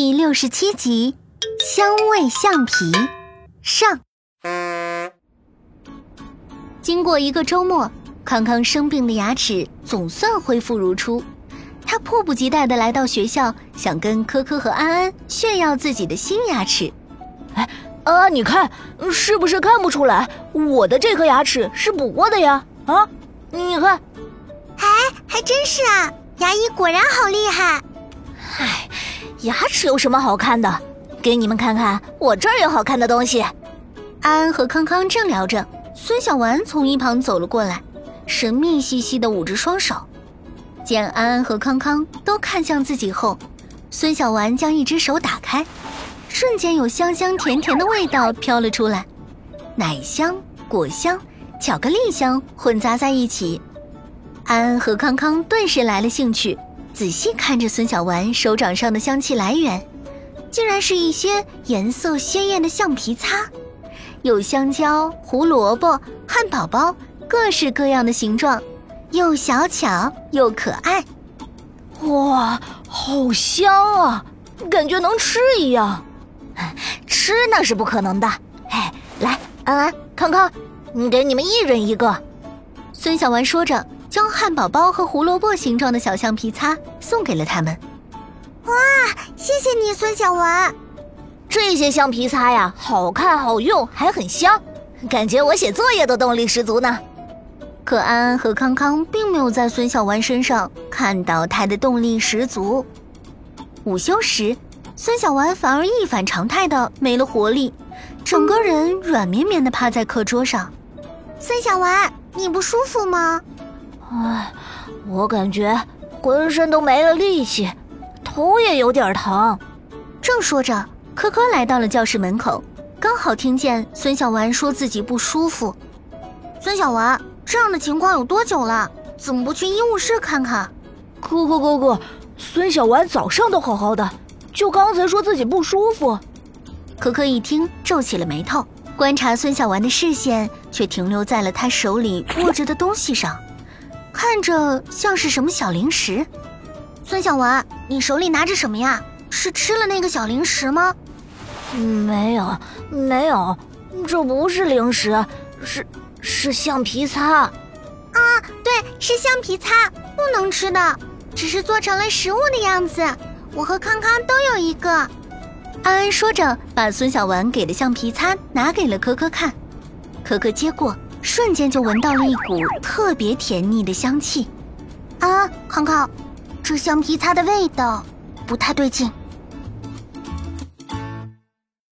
第六十七集《香味橡皮》上。经过一个周末，康康生病的牙齿总算恢复如初。他迫不及待的来到学校，想跟科科和安安炫耀自己的新牙齿。哎，安安，你看，是不是看不出来我的这颗牙齿是补过的呀？啊，你看，哎，还真是啊，牙医果然好厉害。牙齿有什么好看的？给你们看看，我这儿有好看的东西。安安和康康正聊着，孙小丸从一旁走了过来，神秘兮兮地捂着双手。见安安和康康都看向自己后，孙小丸将一只手打开，瞬间有香香甜甜的味道飘了出来，奶香、果香、巧克力香混杂在一起。安安和康康顿时来了兴趣，仔细看着孙小丸手掌上的香气来源，竟然是一些颜色鲜艳的橡皮擦，有香蕉、胡萝卜、汉堡包，各式各样的形状。又小巧又可爱，哇，好香啊！感觉能吃一样。吃那是不可能的。哎，来，安安、康康，给你们一人一个。孙小丸说着，将汉堡包和胡萝卜形状的小橡皮擦送给了他们。哇，谢谢你，孙小文。这些橡皮擦呀，好看、好用，还很香，感觉我写作业的动力十足呢。可安安和康康并没有在孙小丸身上看到他的动力十足。午休时，孙小丸反而一反常态的没了活力，整个人软绵绵的趴在课桌上。孙小丸，你不舒服吗？唉，我感觉浑身都没了力气，头也有点疼。正说着，科科来到了教室门口，刚好听见孙小丸说自己不舒服。孙小丸。这样的情况有多久了？怎么不去医务室看看？哥哥哥哥，孙小丸早上都好好的，就刚才说自己不舒服。可可一听皱起了眉头，观察孙小丸的视线却停留在了他手里握着的东西上，看着像是什么小零食。孙小文，你手里拿着什么呀？是吃了那个小零食吗？没有，没有，这不是零食，是。是橡皮擦，啊，对，是橡皮擦，不能吃的，只是做成了食物的样子。我和康康都有一个。安安说着，把孙小文给的橡皮擦拿给了可可看。可可接过，瞬间就闻到了一股特别甜腻的香气。啊，康康，这橡皮擦的味道不太对劲。